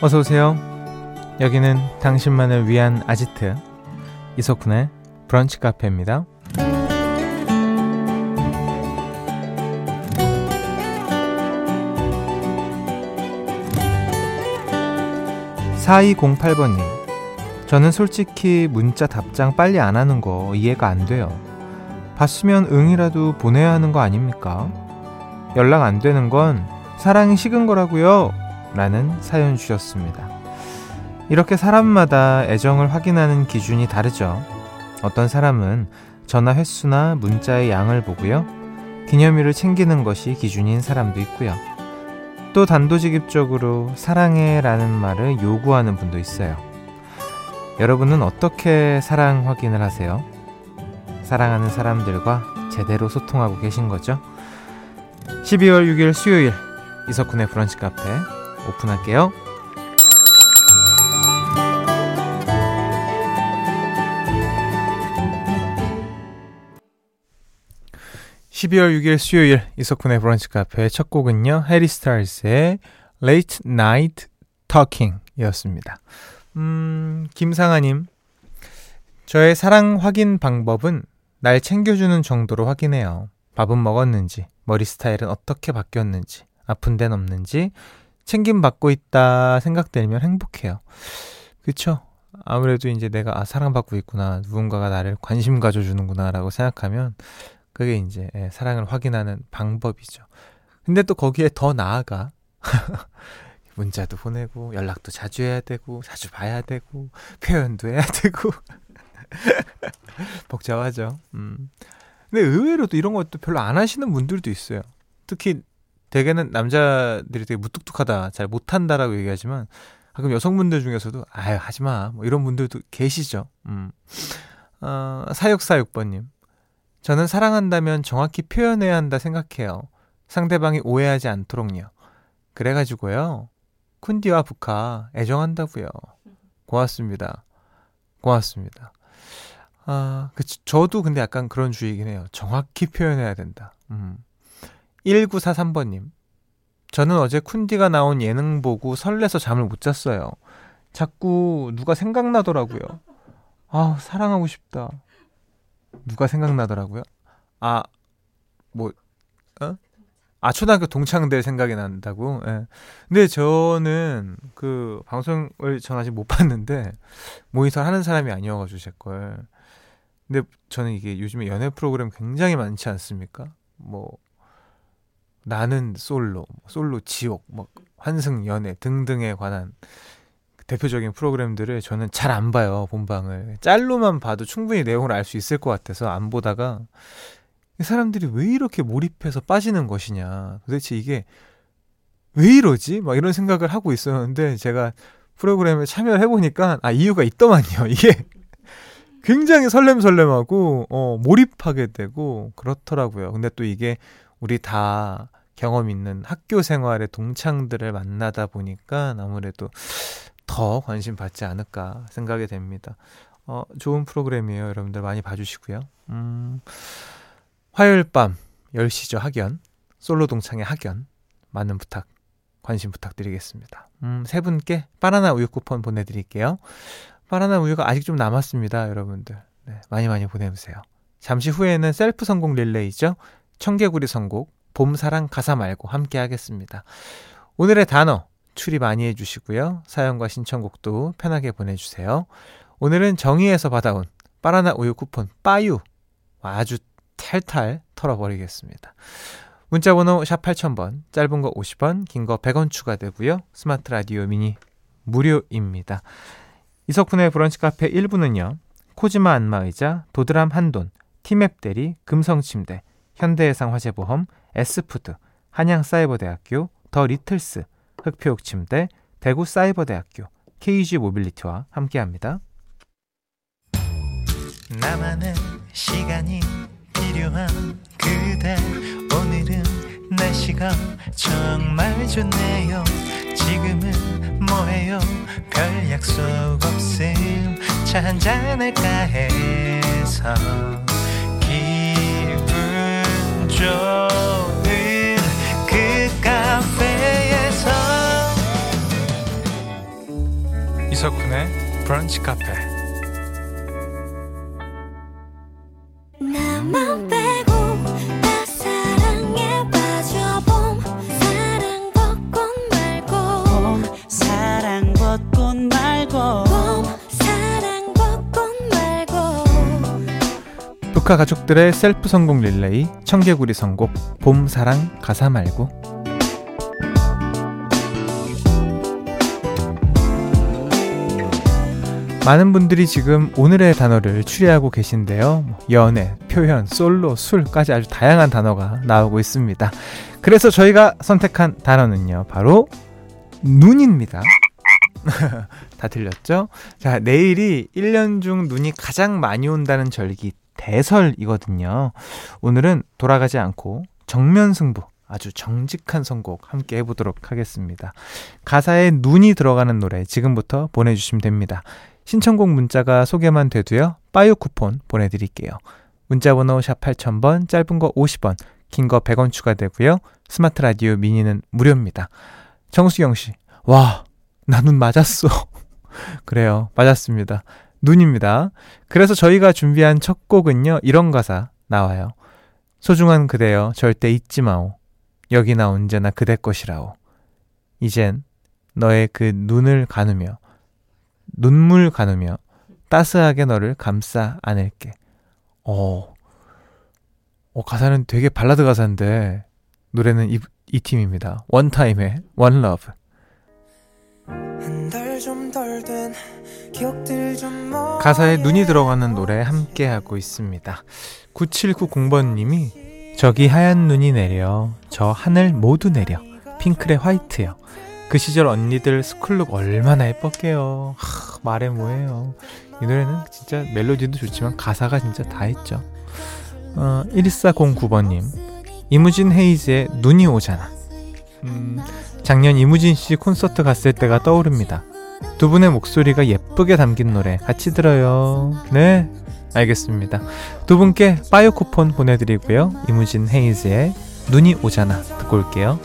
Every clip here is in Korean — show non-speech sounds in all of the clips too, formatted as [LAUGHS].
어서 오세요. 여기는 당신만을 위한 아지트 이석훈의 브런치 카페입니다. 4208번님. 저는 솔직히 문자 답장 빨리 안 하는 거 이해가 안 돼요. 봤으면 응이라도 보내야 하는 거 아닙니까? 연락 안 되는 건 사랑이 식은 거라고요. 라는 사연 주셨습니다. 이렇게 사람마다 애정을 확인하는 기준이 다르죠. 어떤 사람은 전화 횟수나 문자의 양을 보고요. 기념일을 챙기는 것이 기준인 사람도 있고요. 또 단도직입적으로 사랑해 라는 말을 요구하는 분도 있어요. 여러분은 어떻게 사랑 확인을 하세요? 사랑하는 사람들과 제대로 소통하고 계신 거죠? 12월 6일 수요일 이석훈의 브런치 카페 오픈할게요. 12월 6일 수요일 이석훈의 브런치 카페 첫 곡은요. 해리 스타일스의 Late Night Talking 이었습니다. 음, 김상아님. 저의 사랑 확인 방법은 날 챙겨주는 정도로 확인해요. 밥은 먹었는지, 머리 스타일은 어떻게 바뀌었는지, 아픈 데는 없는지, 챙김 받고 있다 생각되면 행복해요. 그쵸? 아무래도 이제 내가 아, 사랑받고 있구나. 누군가가 나를 관심 가져주는구나. 라고 생각하면 그게 이제 예, 사랑을 확인하는 방법이죠. 근데 또 거기에 더 나아가. [LAUGHS] 문자도 보내고, 연락도 자주 해야 되고, 자주 봐야 되고, 표현도 해야 되고. [LAUGHS] 복잡하죠. 음. 근데 의외로 도 이런 것도 별로 안 하시는 분들도 있어요. 특히 대개는 남자들이 되게 무뚝뚝하다, 잘 못한다라고 얘기하지만 가끔 여성분들 중에서도 아유 하지 마, 뭐 이런 분들도 계시죠. 음. 어, 사육사육번님, 저는 사랑한다면 정확히 표현해야 한다 생각해요. 상대방이 오해하지 않도록요. 그래가지고요, 쿤디와 부카 애정한다고요. 고맙습니다. 고맙습니다. 아, 그, 저도 근데 약간 그런 주의이긴 해요. 정확히 표현해야 된다. 음. 1943번님. 저는 어제 쿤디가 나온 예능 보고 설레서 잠을 못 잤어요. 자꾸 누가 생각나더라고요. 아, 사랑하고 싶다. 누가 생각나더라고요. 아, 뭐, 어? 아, 초등학교 동창들 생각이 난다고? 예. 근데 저는 그 방송을 전 아직 못 봤는데, 모니터 하는 사람이 아니어가지고, 제 걸. 근데 저는 이게 요즘에 연애 프로그램 굉장히 많지 않습니까? 뭐, 나는 솔로, 솔로 지옥, 뭐 환승 연애 등등에 관한 대표적인 프로그램들을 저는 잘 안 봐요 본방을. 짤로만 봐도 충분히 내용을 알 수 있을 것 같아서 안 보다가 사람들이 왜 이렇게 몰입해서 빠지는 것이냐. 도대체 이게 왜 이러지? 막 이런 생각을 하고 있었는데 제가 프로그램에 참여를 해보니까 아 이유가 있더만요. [LAUGHS] 이게 굉장히 설렘설렘하고 어 몰입하게 되고 그렇더라고요. 근데 또 이게 우리 다 경험 있는 학교 생활의 동창들을 만나다 보니까 아무래도 더 관심 받지 않을까 생각이 됩니다. 어, 좋은 프로그램이에요. 여러분들 많이 봐주시고요. 음, 화요일 밤 10시죠. 학연. 솔로 동창의 학연. 많은 부탁, 관심 부탁드리겠습니다. 음, 세 분께 바나나 우유 쿠폰 보내드릴게요. 바나나 우유가 아직 좀 남았습니다. 여러분들. 네, 많이 많이 보내주세요. 잠시 후에는 셀프 성공 릴레이죠. 청개구리 선곡 봄사랑 가사 말고 함께 하겠습니다. 오늘의 단어 추리 많이 해주시고요. 사연과 신청곡도 편하게 보내주세요. 오늘은 정의에서 받아온 바나나 우유 쿠폰 빠유 아주 탈탈 털어버리겠습니다. 문자번호 샵 8000번 짧은 거 50원 긴 거 100원 추가되고요. 스마트 라디오 미니 무료입니다. 이석훈의 브런치 카페 1부는요. 코지마 안마의자 도드람 한돈 티맵 대리 금성침대 현대해상 화재보험 S푸드, 한양사이버대학교, 더 리틀스, 흙표흙침대, 대구사이버대학교, KG 모빌리티와 함께합니다. 나만의 시간이 필요한 그대. 오늘은 날씨가 정말 좋네요. 지금은 뭐해요? 별 약속 없음. 차 한잔 할까 해서 이석훈의 브런치 카페. 북카 가족들의 셀프 성공 릴레이 청개구리 선곡 봄 사랑 가사 말고 많은 분들이 지금 오늘의 단어를 추리하고 계신데요. 뭐 연애, 표현, 솔로, 술까지 아주 다양한 단어가 나오고 있습니다. 그래서 저희가 선택한 단어는요, 바로 눈입니다. [LAUGHS] 다 들렸죠? 자, 내일이 1년 중 눈이 가장 많이 온다는 절기 대설이거든요. 오늘은 돌아가지 않고 정면 승부, 아주 정직한 선곡 함께 해보도록 하겠습니다. 가사에 눈이 들어가는 노래 지금부터 보내주시면 됩니다. 신청곡 문자가 소개만 돼도요. 빠유 쿠폰 보내드릴게요. 문자 번호 샵 8000번, 짧은 거 50원, 긴 거 100원 추가되고요. 스마트 라디오 미니는 무료입니다. 정수경 씨, 와, 나 눈 맞았어. [LAUGHS] 그래요, 맞았습니다. 눈입니다. 그래서 저희가 준비한 첫 곡은요, 이런 가사 나와요. 소중한 그대여, 절대 잊지 마오. 여기 나 언제나 그대 것이라오. 이젠 너의 그 눈을 가누며 눈물 가누며 따스하게 너를 감싸 안을게. 어, 어 가사는 되게 발라드 가사인데 노래는 이, 이 팀입니다. 원타임의 One Love. 가사에 눈이 들어가는 노래 함께 하고 있습니다. 9790번님이 저기 하얀 눈이 내려 저 하늘 모두 내려 핑클의 화이트요. 그 시절 언니들 스쿨룩 얼마나 예뻤게요. 하, 말해 뭐해요. 이 노래는 진짜 멜로디도 좋지만 가사가 진짜 다 있죠. 어, 1409번님. 이무진 헤이즈의 눈이 오잖아. 음, 작년 이무진 씨 콘서트 갔을 때가 떠오릅니다. 두 분의 목소리가 예쁘게 담긴 노래 같이 들어요. 네, 알겠습니다. 두 분께 빠이오 쿠폰 보내드리고요. 이무진 헤이즈의 눈이 오잖아 듣고 올게요.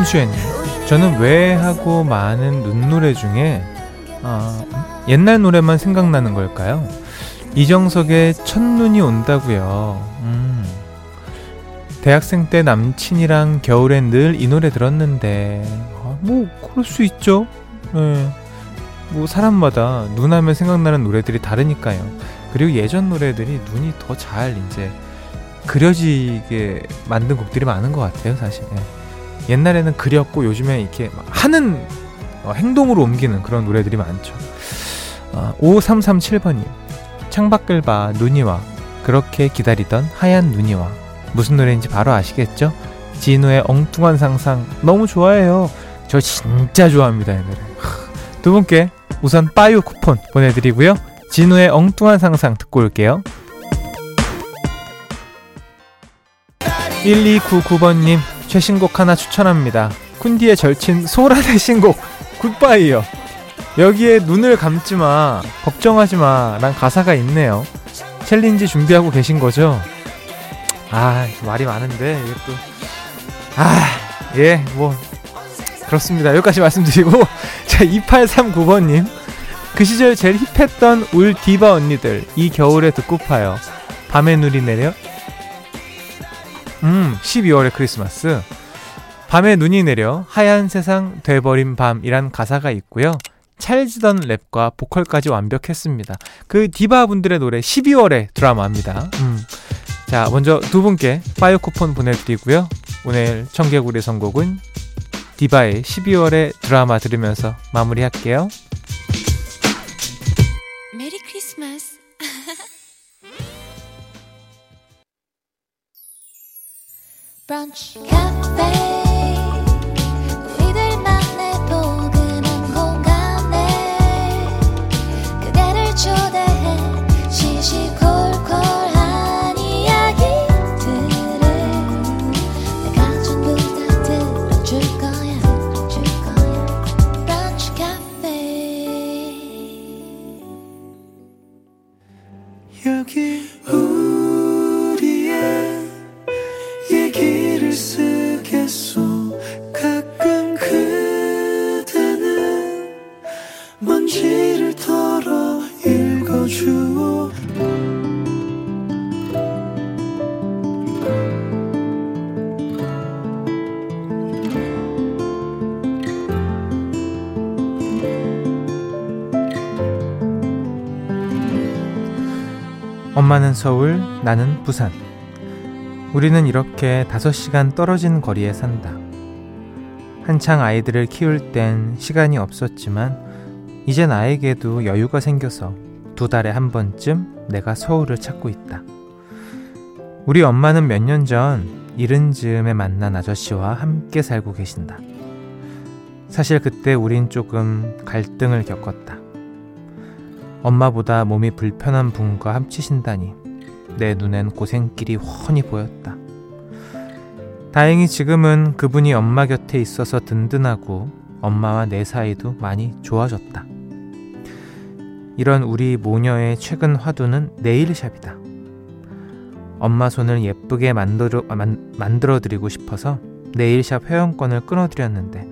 김수현님, 저는 왜 하고 많은 눈노래 중에 아, 옛날 노래만 생각나는 걸까요? 이정석의 첫눈이 온다고요. 음. 대학생 때 남친이랑 겨울엔 늘 이 노래 들었는데 아, 뭐 그럴 수 있죠. 네. 뭐 사람마다 눈하면 생각나는 노래들이 다르니까요. 그리고 예전 노래들이 눈이 더 잘 이제 그려지게 만든 곡들이 많은 것 같아요, 사실. 네. 옛날에는 그렸고 요즘에 이렇게 하는 어, 행동으로 옮기는 그런 노래들이 많죠. 어, 5337번님. 창밖을 봐 눈이 와. 그렇게 기다리던 하얀 눈이 와. 무슨 노래인지 바로 아시겠죠? 진우의 엉뚱한 상상 너무 좋아해요. 저 진짜 좋아합니다, 이 노래. 두 분께 우선 빠유 쿠폰 보내드리고요. 진우의 엉뚱한 상상 듣고 올게요. 1299번님 최신곡 하나 추천합니다. 쿤디의 절친 소란의 신곡 굿바이요. 여기에 눈을 감지 마, 걱정하지 마, 란 가사가 있네요. 챌린지 준비하고 계신 거죠? 아, 말이 많은데, 이것도. 아, 예, 뭐, 그렇습니다. 여기까지 말씀드리고. [LAUGHS] 자, 2839번님. 그 시절 제일 힙했던 울 디바 언니들, 이 겨울에 듣고파요. 밤에 눈이 내려 음, 12월의 크리스마스. 밤에 눈이 내려 하얀 세상 돼버린 밤이란 가사가 있고요. 찰지던 랩과 보컬까지 완벽했습니다. 그 디바 분들의 노래 12월의 드라마입니다. 음. 자, 먼저 두 분께 파이어 쿠폰 보내드리고요. 오늘 청개구리 선곡은 디바의 12월의 드라마 들으면서 마무리할게요. 브런 엄마는 서울, 나는 부산. 우리는 이렇게 5시간 떨어진 거리에 산다. 한창 아이들을 키울 땐 시간이 없었지만 이제 나에게도 여유가 생겨서 두 달에 한 번쯤 내가 서울을 찾고 있다. 우리 엄마는 몇 년 전 이른 즈음에 만난 아저씨와 함께 살고 계신다. 사실 그때 우린 조금 갈등을 겪었다. 엄마보다 몸이 불편한 분과 합치신다니 내 눈엔 고생길이 훤히 보였다. 다행히 지금은 그분이 엄마 곁에 있어서 든든하고 엄마와 내 사이도 많이 좋아졌다. 이런 우리 모녀의 최근 화두는 네일샵이다. 엄마 손을 예쁘게 만들어, 만, 만들어드리고 싶어서 네일샵 회원권을 끊어드렸는데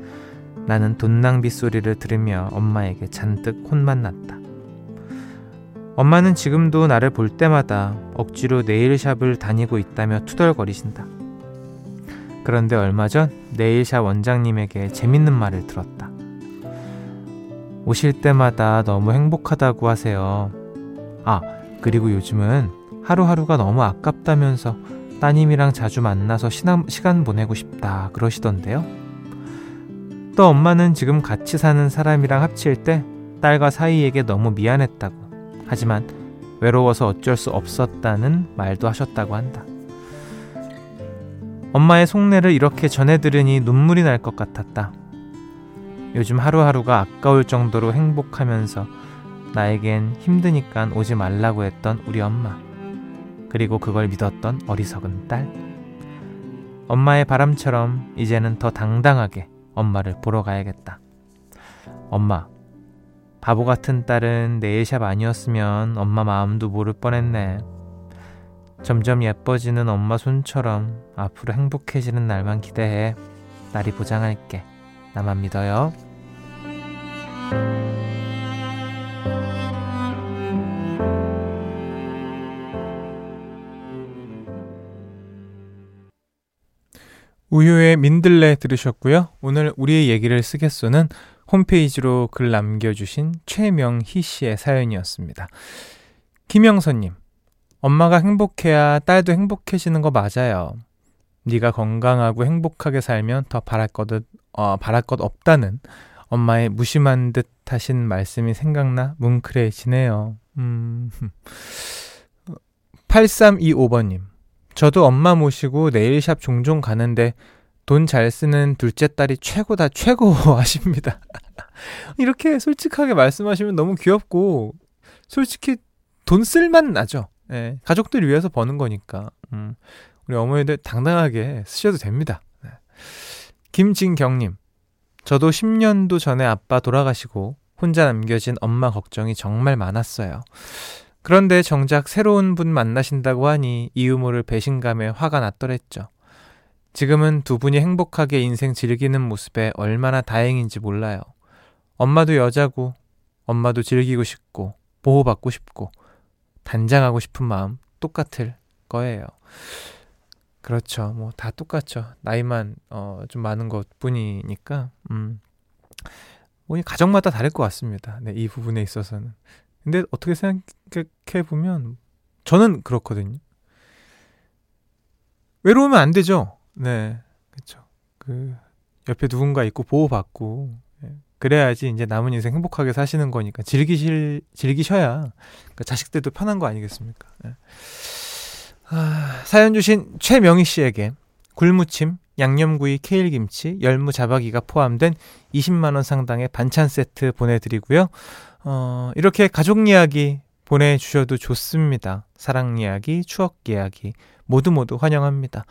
나는 돈 낭비 소리를 들으며 엄마에게 잔뜩 혼만 났다. 엄마는 지금도 나를 볼 때마다 억지로 네일샵을 다니고 있다며 투덜거리신다. 그런데 얼마 전 네일샵 원장님에게 재밌는 말을 들었다. 오실 때마다 너무 행복하다고 하세요. 아, 그리고 요즘은 하루하루가 너무 아깝다면서 따님이랑 자주 만나서 시간 보내고 싶다 그러시던데요. 또 엄마는 지금 같이 사는 사람이랑 합칠 때 딸과 사이에게 너무 미안했다고. 하지만 외로워서 어쩔 수 없었다는 말도 하셨다고 한다. 엄마의 속내를 이렇게 전해 들으니 눈물이 날 것 같았다. 요즘 하루하루가 아까울 정도로 행복하면서 나에겐 힘드니까 오지 말라고 했던 우리 엄마. 그리고 그걸 믿었던 어리석은 딸. 엄마의 바람처럼 이제는 더 당당하게 엄마를 보러 가야겠다. 엄마, 바보 같은 딸은 네일샵 아니었으면 엄마 마음도 모를 뻔했네. 점점 예뻐지는 엄마 손처럼 앞으로 행복해지는 날만 기대해. 딸이 보장할게. 나만 믿어요. 우유의 민들레 들으셨고요. 오늘 우리의 얘기를 쓰겠소는 홈페이지로 글 남겨주신 최명희 씨의 사연이었습니다. 김영선님, 엄마가 행복해야 딸도 행복해지는 거 맞아요. 네가 건강하고 행복하게 살면 더 바랄 것, 어, 바랄 것 없다는 엄마의 무심한 듯 하신 말씀이 생각나 뭉클해지네요. 음. 8325번님. 저도 엄마 모시고 네일샵 종종 가는데 돈 잘 쓰는 둘째 딸이 최고다, 최고 하십니다. [LAUGHS] 이렇게 솔직하게 말씀하시면 너무 귀엽고, 솔직히 돈 쓸만 나죠. 예, 가족들 위해서 버는 거니까. 음, 우리 어머니들 당당하게 쓰셔도 됩니다. 네. 김진경님, 저도 10년도 전에 아빠 돌아가시고 혼자 남겨진 엄마 걱정이 정말 많았어요. 그런데 정작 새로운 분 만나신다고 하니 이 유모를 배신감에 화가 났더랬죠. 지금은 두 분이 행복하게 인생 즐기는 모습에 얼마나 다행인지 몰라요. 엄마도 여자고, 엄마도 즐기고 싶고, 보호받고 싶고, 단장하고 싶은 마음 똑같을 거예요. 그렇죠. 뭐 다 똑같죠. 나이만 어, 좀 많은 것 뿐이니까. 음. 뭐 가정마다 다를 것 같습니다. 네, 이 부분에 있어서는. 근데 어떻게 생각해 보면 저는 그렇거든요. 외로우면 안 되죠. 네, 그렇죠. 그 옆에 누군가 있고 보호받고 네. 그래야지 이제 남은 인생 행복하게 사시는 거니까 즐기실 즐기셔야 그러니까 자식들도 편한 거 아니겠습니까? 네. 아, 사연 주신 최명희 씨에게 굴무침, 양념구이, 케일김치, 열무 자박이가 포함된 20만 원 상당의 반찬 세트 보내드리고요. 어, 이렇게 가족 이야기 보내주셔도 좋습니다. 사랑 이야기, 추억 이야기 모두 모두 환영합니다.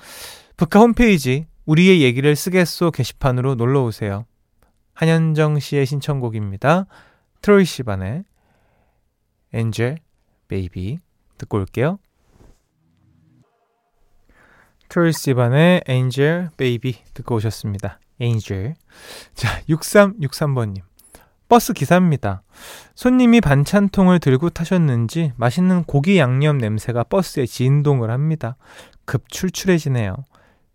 북카 홈페이지 우리의 얘기를 쓰겠소 게시판으로 놀러 오세요. 한현정 씨의 신청곡입니다. 트로이 시반의 Angel Baby 듣고 올게요. 트로이 시반의 Angel Baby 듣고 오셨습니다. Angel. 자, 6363번님. 버스 기사입니다. 손님이 반찬통을 들고 타셨는지 맛있는 고기 양념 냄새가 버스에 진동을 합니다. 급 출출해지네요.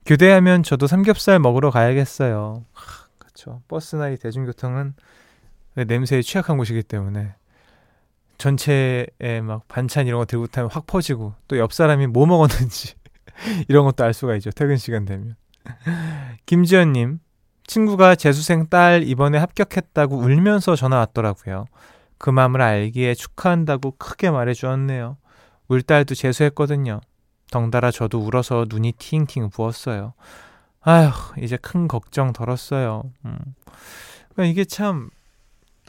교대하면 저도 삼겹살 먹으러 가야겠어요. 그렇죠. 버스나 이 대중교통은 냄새에 취약한 곳이기 때문에 전체에 막 반찬 이런 거 들고 타면 확 퍼지고 또 옆 사람이 뭐 먹었는지 [LAUGHS] 이런 것도 알 수가 있죠. 퇴근 시간 되면. 김지연님, 친구가 재수생 딸 이번에 합격했다고 울면서 전화 왔더라고요. 그 마음을 알기에 축하한다고 크게 말해 주었네요. 울 딸도 재수했거든요. 덩달아 저도 울어서 눈이 팅팅 부었어요. 아휴, 이제 큰 걱정 덜었어요. 음. 그러니까 이게 참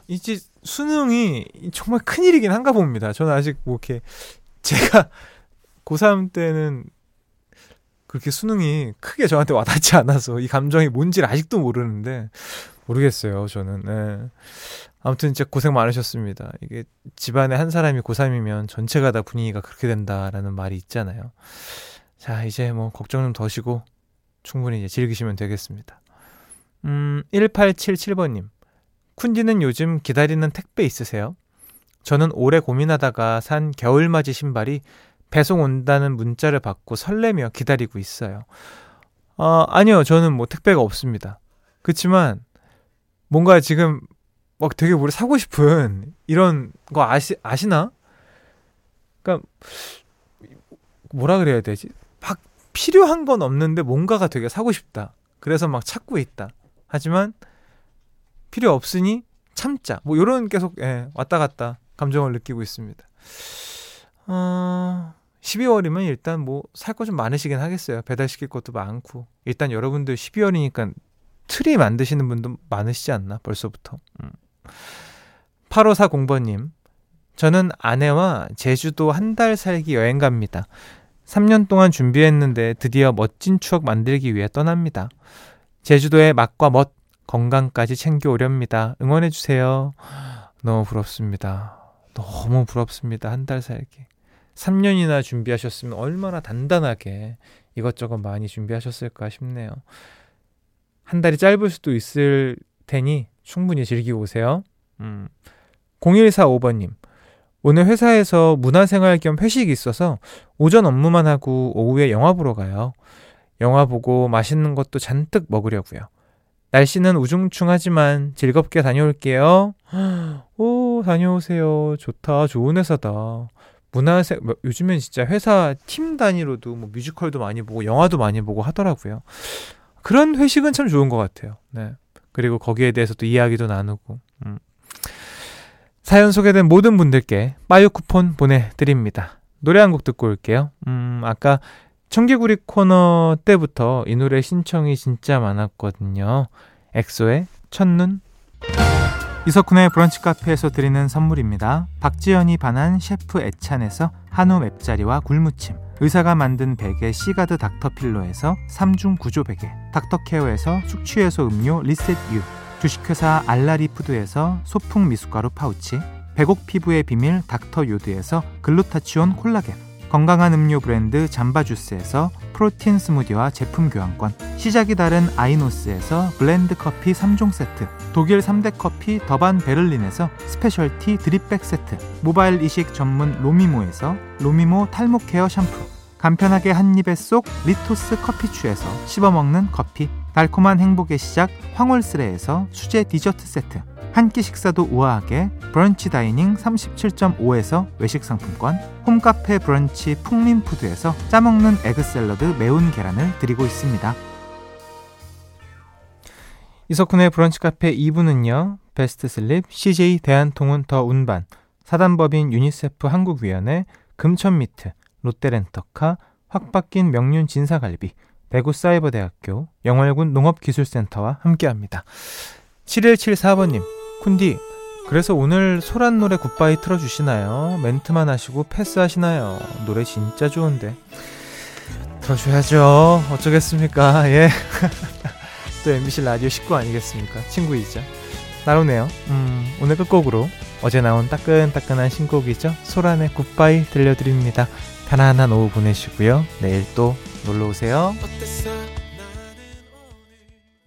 이제 수능이 정말 큰일이긴 한가 봅니다. 저는 아직 뭐 이렇게 제가 [LAUGHS] 고3 때는 그렇게 수능이 크게 저한테 와닿지 않아서 이 감정이 뭔지를 아직도 모르는데 모르겠어요. 저는. 네. 아무튼 진짜 고생 많으셨습니다. 이게 집안에 한 사람이 고3이면 전체가 다 분위기가 그렇게 된다라는 말이 있잖아요. 자, 이제 뭐 걱정 좀 더시고 충분히 이제 즐기시면 되겠습니다. 음, 1877번님. 쿤디는 요즘 기다리는 택배 있으세요? 저는 오래 고민하다가 산 겨울맞이 신발이 배송 온다는 문자를 받고 설레며 기다리고 있어요. 어, 아니요. 저는 뭐 택배가 없습니다. 그렇지만 뭔가 지금 막 되게 우리 사고 싶은 이런 거 아시 아시나? 그러니까 뭐라 그래야 되지? 막 필요한 건 없는데 뭔가가 되게 사고 싶다. 그래서 막 찾고 있다. 하지만 필요 없으니 참자. 뭐 이런 계속 예, 왔다 갔다 감정을 느끼고 있습니다. 어, 12월이면 일단 뭐 살 거 좀 많으시긴 하겠어요. 배달시킬 것도 많고. 일단 여러분들 12월이니까 트리 만드시는 분도 많으시지 않나 벌써부터. 음. 8540번님. 저는 아내와 제주도 한 달 살기 여행 갑니다. 3년 동안 준비했는데 드디어 멋진 추억 만들기 위해 떠납니다. 제주도의 맛과 멋, 건강까지 챙겨오렵니다. 응원해주세요. 너무 부럽습니다. 너무 부럽습니다. 한 달 살기. 3년이나 준비하셨으면 얼마나 단단하게 이것저것 많이 준비하셨을까 싶네요. 한 달이 짧을 수도 있을 테니 충분히 즐기고 오세요. 음. 0145번님. 오늘 회사에서 문화생활 겸 회식이 있어서 오전 업무만 하고 오후에 영화 보러 가요. 영화 보고 맛있는 것도 잔뜩 먹으려고요. 날씨는 우중충하지만 즐겁게 다녀올게요. [GASPS] 오, 다녀오세요. 좋다. 좋은 회사다. 문화생, 뭐, 요즘엔 진짜 회사 팀 단위로도 뭐 뮤지컬도 많이 보고 영화도 많이 보고 하더라고요. 그런 회식은 참 좋은 것 같아요. 네. 그리고 거기에 대해서 또 이야기도 나누고. 음. 사연 소개된 모든 분들께 빠유 쿠폰 보내드립니다. 노래 한 곡 듣고 올게요. 음, 아까 청개구리 코너 때부터 이 노래 신청이 진짜 많았거든요. 엑소의 첫눈. 이석훈의 브런치 카페에서 드리는 선물입니다. 박지연이 반한 셰프 애찬에서 한우 맵자리와 굴무침. 의사가 만든 베개 시가드 닥터필로에서 3중 구조 베개. 닥터케어에서 숙취해소 음료 리셋유. 주식회사 알라리푸드에서 소풍 미숫가루 파우치. 백옥 피부의 비밀 닥터 요드에서 글루타치온 콜라겐. 건강한 음료 브랜드 잠바주스에서 프로틴 스무디와 제품 교환권 시작이 다른 아이노스에서 블렌드 커피 3종 세트 독일 3대 커피 더반 베를린에서 specialty drip bag 세트 모발 이식 전문 로미모에서 로미모 탈모 케어 샴푸 간편하게 한 입에 쏙 리토스 커피추에서 씹어먹는 커피 달콤한 행복의 시작 황홀스레에서 수제 디저트 세트 한 끼 식사도 우아하게 브런치 다이닝 37.5에서 외식 상품권 홈카페 브런치 풍림푸드에서 짜먹는 egg 샐러드 매운 계란을 드리고 있습니다. 이석훈의 브런치 카페 2부는요. 베스트 슬립, CJ 대한통운 더 운반, 사단법인 유니세프 한국위원회, 금천미트, 롯데렌터카, 확 바뀐 명륜 진사갈비, 대구 사이버대학교, 영월군 농업기술센터와 함께합니다. 7174번님, 쿤디, 그래서 오늘 소란 노래 굿바이 틀어주시나요? 멘트만 하시고 패스하시나요? 노래 진짜 좋은데. 틀어줘야죠. 어쩌겠습니까? 예. [LAUGHS] 또 MBC 라디오 식구 아니겠습니까? 친구이죠. 나오네요. 음, 오늘 끝곡으로 어제 나온 따끈따끈한 신곡이죠. 소란의 굿바이 들려드립니다. 편안한 오후 보내시고요. 내일 또 놀러 오세요. 어땠어?